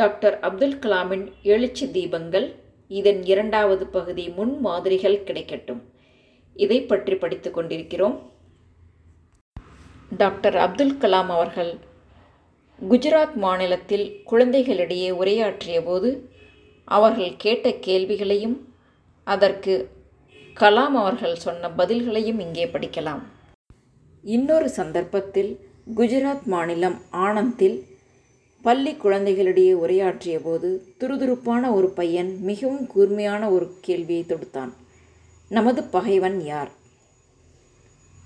Doctor Abdul கலாமின் எழுச்சி தீபங்கள் இதன் இரண்டாவது பகுதி முன் மாதிரிகள் கிடைக்கட்டும். இதை பற்றி படித்து கொண்டிருக்கிறோம். டாக்டர் அப்துல் கலாம் அவர்கள் குஜராத் மாநிலத்தில் குழந்தைகளிடையே உரையாற்றிய போது அவர்கள் கேட்ட கேள்விகளையும் அதற்கு கலாம் அவர்கள் சொன்ன பதில்களையும் இங்கே படிக்கலாம். இன்னொரு சந்தர்ப்பத்தில் குஜராத் மாநிலம் ஆனந்தில் பள்ளி குழந்தைகளிடையே உரையாற்றிய போது துருதுருப்பான ஒரு பையன் மிகவும் கூர்மையான ஒரு கேள்வியை தொடுத்தான். நமது பகைவன் யார்?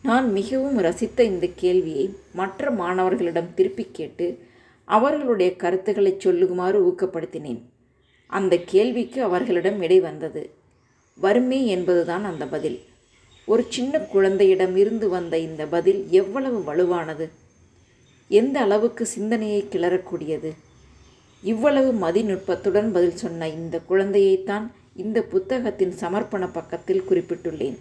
நான் மிகவும் ரசித்த இந்த கேள்வியை மற்ற மாணவர்களிடம் திருப்பி கேட்டு அவர்களுடைய கருத்துக்களை சொல்லுமாறு ஊக்கப்படுத்தினேன். அந்த கேள்விக்கு அவர்களிடம் விடை வந்தது. வறுமை என்பதுதான் அந்த பதில். ஒரு சின்ன குழந்தையிடம் இருந்து வந்த இந்த பதில் எவ்வளவு வலுவானது! எந்த அளவுக்கு சிந்தனையை கிளறக்கூடியது? இவ்வளவு மதிநுட்பத்துடன் பதில் சொன்ன இந்த குழந்தையைத்தான் இந்த புத்தகத்தின் சமர்ப்பண பக்கத்தில் குறிப்பிட்டுள்ளேன்.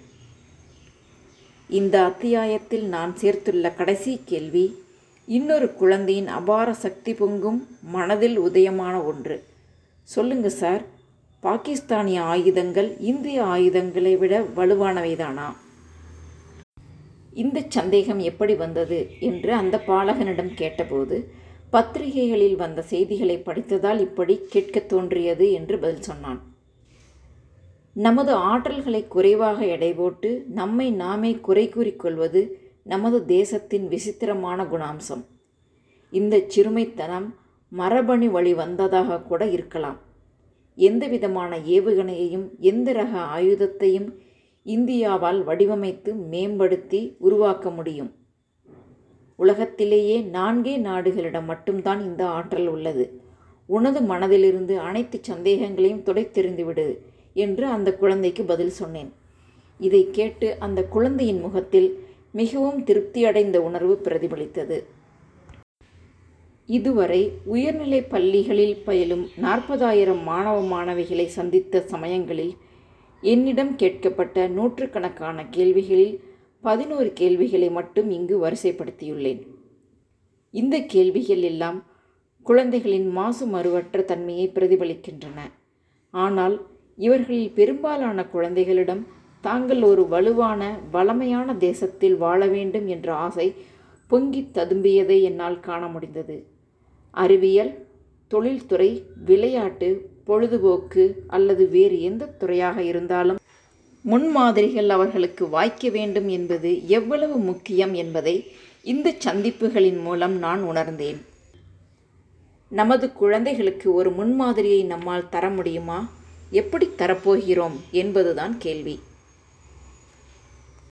இந்த அத்தியாயத்தில் நான் சேர்த்துள்ள கடைசி கேள்வி இன்னொரு குழந்தையின் அபார சக்தி பொங்கும் மனதில் உதயமான ஒன்று. சொல்லுங்க சார் பாகிஸ்தானிய ஆயுதங்கள் இந்திய ஆயுதங்களை விட வலுவானவைதானா? இந்த சந்தேகம் எப்படி வந்தது என்று அந்த பாலகனிடம் கேட்டபோது பத்திரிகைகளில் வந்த செய்திகளை படித்ததால் இப்படி கேட்கத் தோன்றியது என்று பதில் சொன்னான். நமது ஆற்றல்களை குறைவாக எடை போட்டு நம்மை நாமே குறை கூறிக்கொள்வது நமது தேசத்தின் விசித்திரமான குணாம்சம். இந்த சிறுமைத்தனம் மரபணு வழி வந்ததாக கூட இருக்கலாம். எந்த விதமான ஏவுகணையையும் எந்த ரக ஆயுதத்தையும் இந்தியாவால் வடிவமைத்து மேம்படுத்தி உருவாக்க முடியும். உலகத்திலேயே நான்கே நாடுகளிடம் மட்டும்தான் இந்த ஆற்றல் உள்ளது. உனது மனதிலிருந்து அனைத்து சந்தேகங்களையும் துடைத்தெறிந்துவிடு என்று அந்த குழந்தைக்கு பதில் சொன்னேன். இதை கேட்டு அந்த குழந்தையின் முகத்தில் மிகவும் திருப்தியடைந்த உணர்வு பிரதிபலித்தது. இதுவரை உயர்நிலை பள்ளிகளில் பயிலும் நாற்பதாயிரம் மாணவ மாணவிகளை சந்தித்த சமயங்களில் என்னிடம் கேட்கப்பட்ட நூற்றுக்கணக்கான கேள்விகளில் பதினோரு கேள்விகளை மட்டும் இங்கு வரிசைப்படுத்தியுள்ளேன். இந்த கேள்விகள் எல்லாம் குழந்தைகளின் மாசு மறுவற்ற தன்மையை பிரதிபலிக்கின்றன. ஆனால் இவர்களில் பெரும்பாலான குழந்தைகளிடம் தாங்கள் ஒரு வலுவான வளமையான தேசத்தில் வாழ வேண்டும் என்ற ஆசை பொங்கி ததும்பியதை என்னால் காண முடிந்தது. அறிவியல் தொழில்துறை விளையாட்டு பொழுதுபோக்கு அல்லது வேறு எந்த துறையாக இருந்தாலும் முன்மாதிரிகள் அவர்களுக்கு வாய்க்க வேண்டும் என்பது எவ்வளவு முக்கியம் என்பதை இந்த சந்திப்புகளின் மூலம் நான் உணர்ந்தேன். நமது குழந்தைகளுக்கு ஒரு முன்மாதிரியை நம்மால் தர முடியுமா? எப்படி தரப்போகிறோம் என்பதுதான் கேள்வி.